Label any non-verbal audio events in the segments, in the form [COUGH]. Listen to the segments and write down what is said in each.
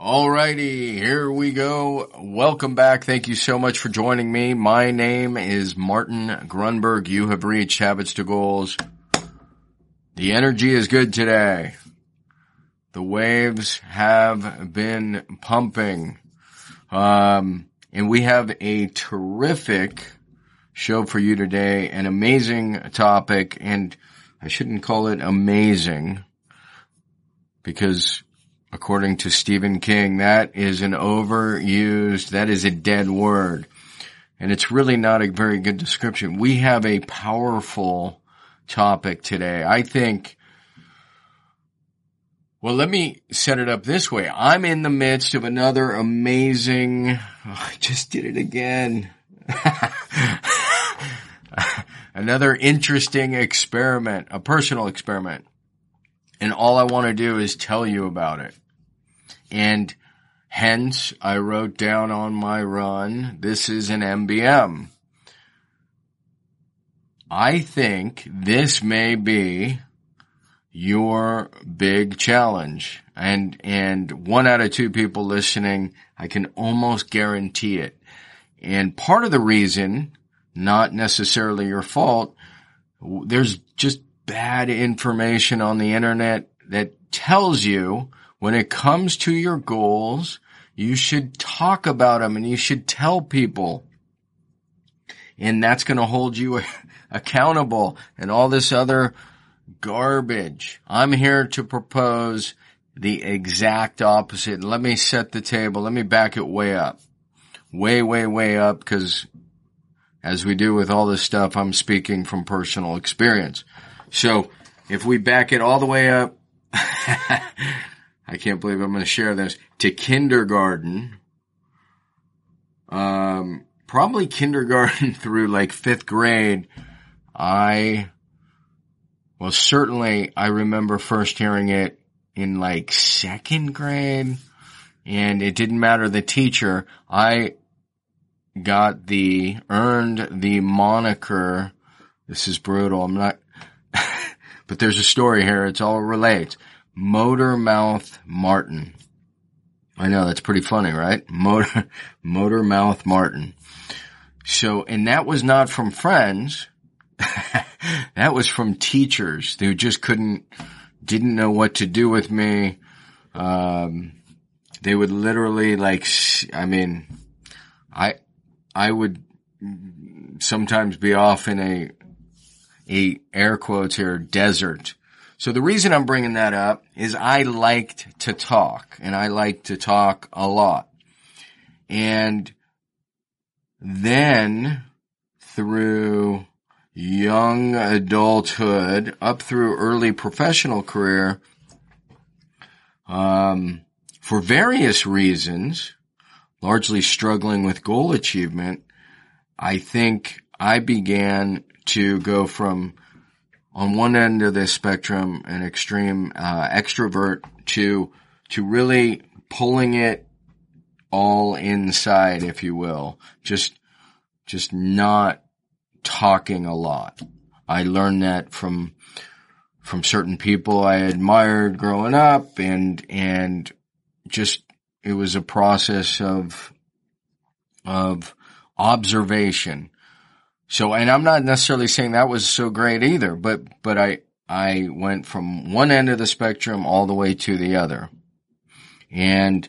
Alrighty, here we go. Welcome back. Thank you so much for joining me. My name is Martin Grunberg. You have reached Habits to Goals. The energy is good today. The waves have been pumping. Um, and we have a terrific show for you today, an amazing topic, and I shouldn't call it amazing because according to Stephen King, that is an overused, that is a dead word. And it's really not a very good description. We have a powerful topic today. I think, well, let me set it up this way. I'm in the midst of another amazing, oh, I just did it again. [LAUGHS] another interesting experiment, a personal experiment. And all I want to do is tell you about it. And hence I wrote down on my run, this is an MBM. I think this may be your big challenge. And, and one out of two people listening, I can almost guarantee it. And part of the reason, not necessarily your fault, there's just bad information on the internet that tells you when it comes to your goals, you should talk about them and you should tell people. And that's going to hold you [LAUGHS] accountable and all this other garbage. I'm here to propose the exact opposite. Let me set the table. Let me back it way up. Way, way, way up because as we do with all this stuff, I'm speaking from personal experience. So if we back it all the way up, [LAUGHS] I can't believe I'm going to share this to kindergarten. Um, probably kindergarten [LAUGHS] through like fifth grade. I, well, certainly I remember first hearing it in like second grade and it didn't matter the teacher. I got the, earned the moniker. This is brutal. I'm not, but there's a story here. It's all relates. Motor Mouth Martin. I know that's pretty funny, right? [LAUGHS] Motor, Motor Mouth Martin. So, and that was not from friends. [LAUGHS] that was from teachers who just couldn't, didn't know what to do with me. Um, they would literally like, I mean, I, I would sometimes be off in a, a air quotes here, desert. So the reason I'm bringing that up is I liked to talk and I like to talk a lot. And then through young adulthood up through early professional career, um, for various reasons, largely struggling with goal achievement, I think I began to go from on one end of the spectrum, an extreme uh, extrovert to to really pulling it all inside, if you will, just just not talking a lot. I learned that from from certain people I admired growing up, and and just it was a process of of observation so, and I'm not necessarily saying that was so great either, but, but I, I went from one end of the spectrum all the way to the other. And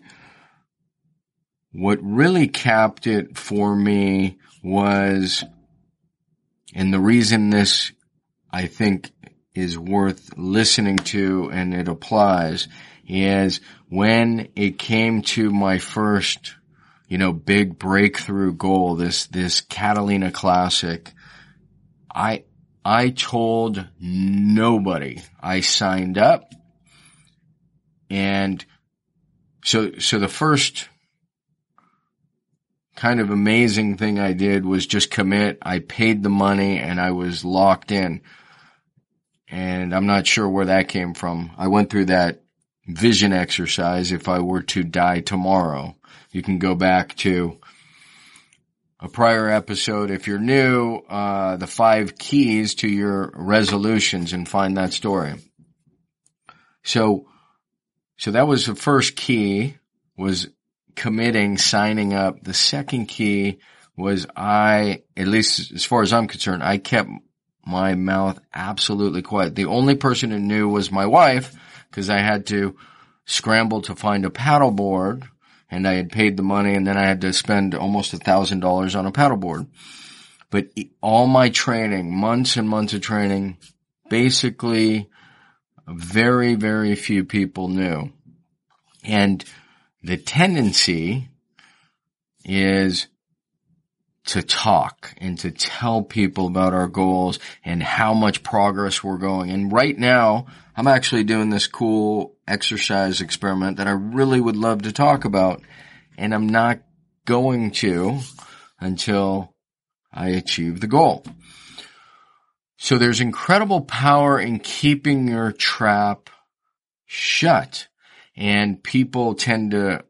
what really capped it for me was, and the reason this I think is worth listening to and it applies is when it came to my first you know, big breakthrough goal, this, this Catalina Classic, I, I told nobody. I signed up and so, so the first, kind of amazing thing I did was just commit. I paid the money and I was locked in. And I'm not sure where that came from. I went through that vision exercise if I were to die tomorrow. You can go back to a prior episode if you're new, uh, the five keys to your resolutions and find that story. So, so that was the first key was committing, signing up. The second key was I, at least as far as I'm concerned, I kept my mouth absolutely quiet. The only person who knew was my wife because I had to scramble to find a paddleboard and I had paid the money and then I had to spend almost a thousand dollars on a paddleboard. But all my training, months and months of training, basically very, very few people knew. And the tendency is to talk and to tell people about our goals and how much progress we're going. And right now, I'm actually doing this cool exercise experiment that I really would love to talk about. And I'm not going to until I achieve the goal. So there's incredible power in keeping your trap shut. And people tend to,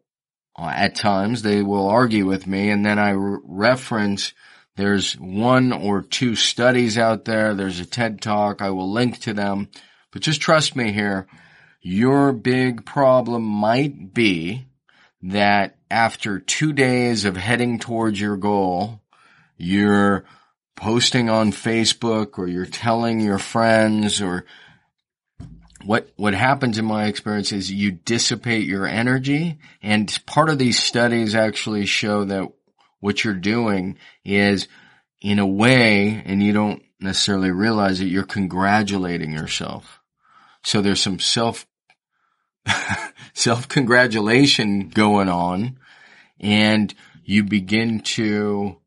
uh, at times, they will argue with me and then I re- reference there's one or two studies out there. There's a TED talk. I will link to them. But just trust me here. Your big problem might be that after two days of heading towards your goal, you're posting on Facebook or you're telling your friends or what what happens in my experience is you dissipate your energy and part of these studies actually show that what you're doing is in a way and you don't necessarily realize it you're congratulating yourself so there's some self [LAUGHS] self congratulation going on and you begin to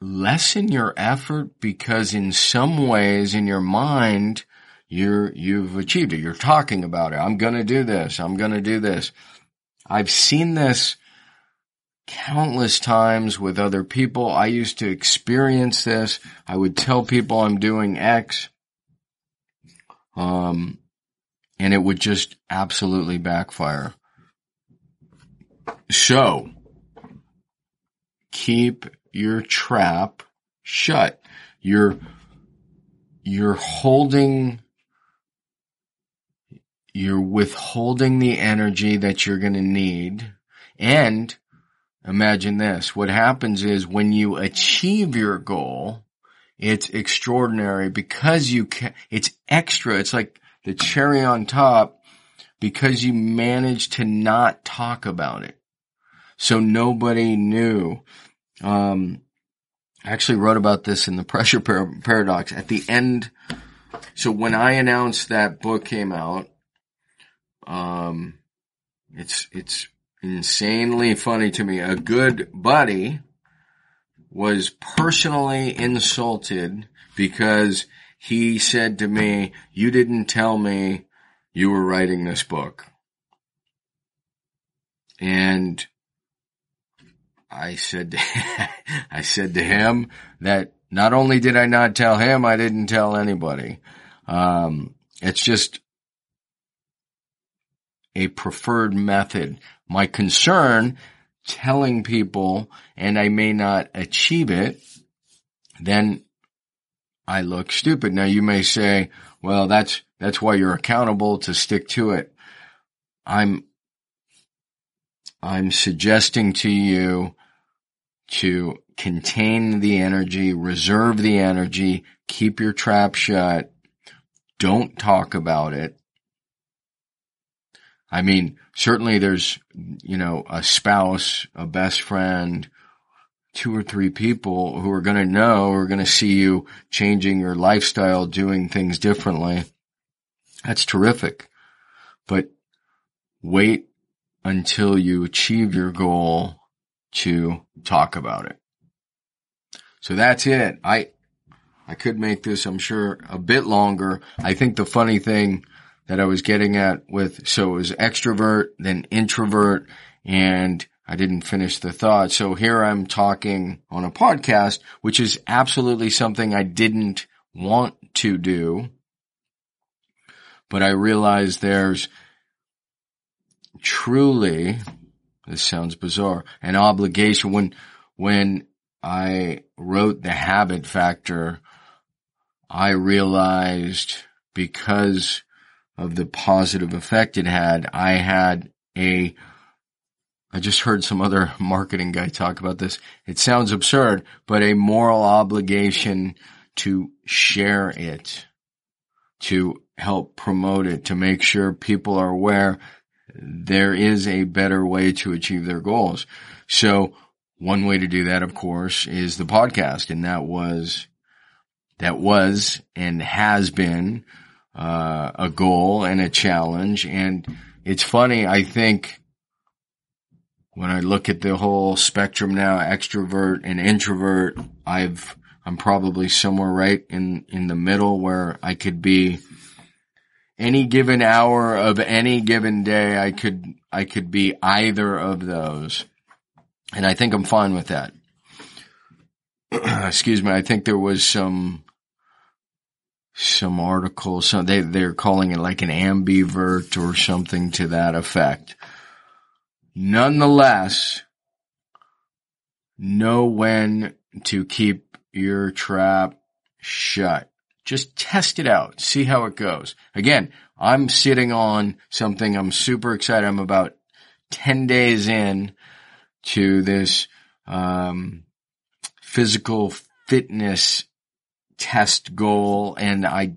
lessen your effort because in some ways in your mind, you're, you've achieved it. You're talking about it. I'm going to do this. I'm going to do this. I've seen this countless times with other people. I used to experience this. I would tell people I'm doing X. Um, and it would just absolutely backfire. So, keep your trap shut. You're, you're holding, you're withholding the energy that you're going to need. And imagine this. What happens is when you achieve your goal, it's extraordinary because you it's extra. It's like the cherry on top because you managed to not talk about it. So nobody knew. Um, I actually wrote about this in the [LAUGHS] pressure par- paradox at the end. So when I announced that book came out, um, it's, it's insanely funny to me. A good buddy was personally insulted because he said to me, you didn't tell me you were writing this book. And I said, [LAUGHS] I said to him that not only did I not tell him, I didn't tell anybody. Um, it's just a preferred method. My concern telling people and I may not achieve it, then I look stupid. Now you may say, well, that's, that's why you're accountable to stick to it. I'm, I'm suggesting to you to contain the energy, reserve the energy, keep your trap shut. Don't talk about it. I mean, certainly there's, you know, a spouse, a best friend, two or three people who are going to know, are going to see you changing your lifestyle, doing things differently. That's terrific. But wait until you achieve your goal to talk about it. So that's it. I, I could make this, I'm sure, a bit longer. I think the funny thing that I was getting at with, so it was extrovert, then introvert, and I didn't finish the thought. So here I'm talking on a podcast, which is absolutely something I didn't want to do. But I realize there's truly, this sounds bizarre, an obligation when, when I wrote the habit factor, I realized because of the positive effect it had, I had a I just heard some other [LAUGHS] marketing guy talk about this. It sounds absurd, but a moral obligation to share it, to help promote it, to make sure people are aware there is a better way to achieve their goals. So one way to do that, of course, is the podcast. And that was, that was and has been, uh, a goal and a challenge. And it's funny. I think when I look at the whole spectrum now, extrovert and introvert, I've, I'm probably somewhere right in, in the middle where I could be any given hour of any given day. I could, I could be either of those. And I think I'm fine with that. [CLEARS THROAT] Excuse me. I think there was some, some article. So they, they're calling it like an ambivert or something to that effect. Nonetheless, know when to keep your trap shut. Just test it out. See how it goes. Again, I'm sitting on something I'm super excited. I'm about 10 days in to this, um, physical fitness test goal and I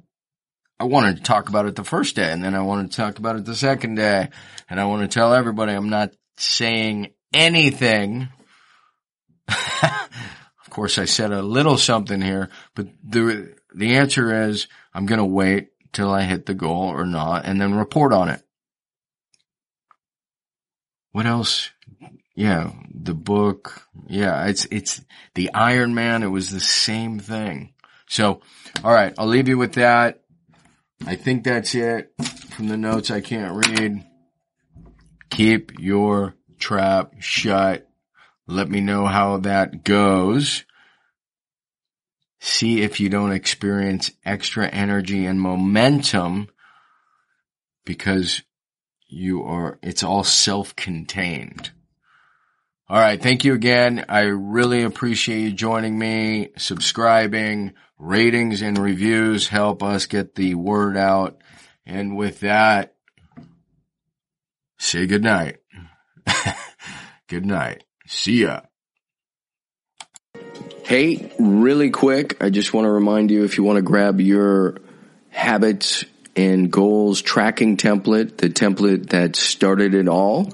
I wanted to talk about it the first day and then I wanted to talk about it the second day and I want to tell everybody I'm not saying anything. [LAUGHS] of course, I said a little something here, but the, the answer is I'm going to wait till I hit the goal or not and then report on it. What else? Yeah, the book. Yeah, it's, it's the Iron Man. It was the same thing. So, all right, I'll leave you with that. I think that's it from the notes I can't read. Keep your trap shut. Let me know how that goes. See if you don't experience extra energy and momentum because you are, it's all self-contained. All right. Thank you again. I really appreciate you joining me, subscribing, ratings and reviews help us get the word out. And with that, say good night. [LAUGHS] good night. See ya. Hey, really quick, I just want to remind you if you want to grab your habits and goals tracking template, the template that started it all,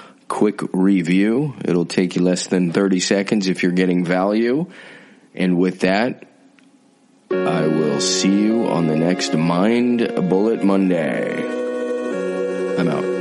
quick review. It'll take you less than 30 seconds if you're getting value. And with that, I will see you on the next Mind Bullet Monday. I'm out.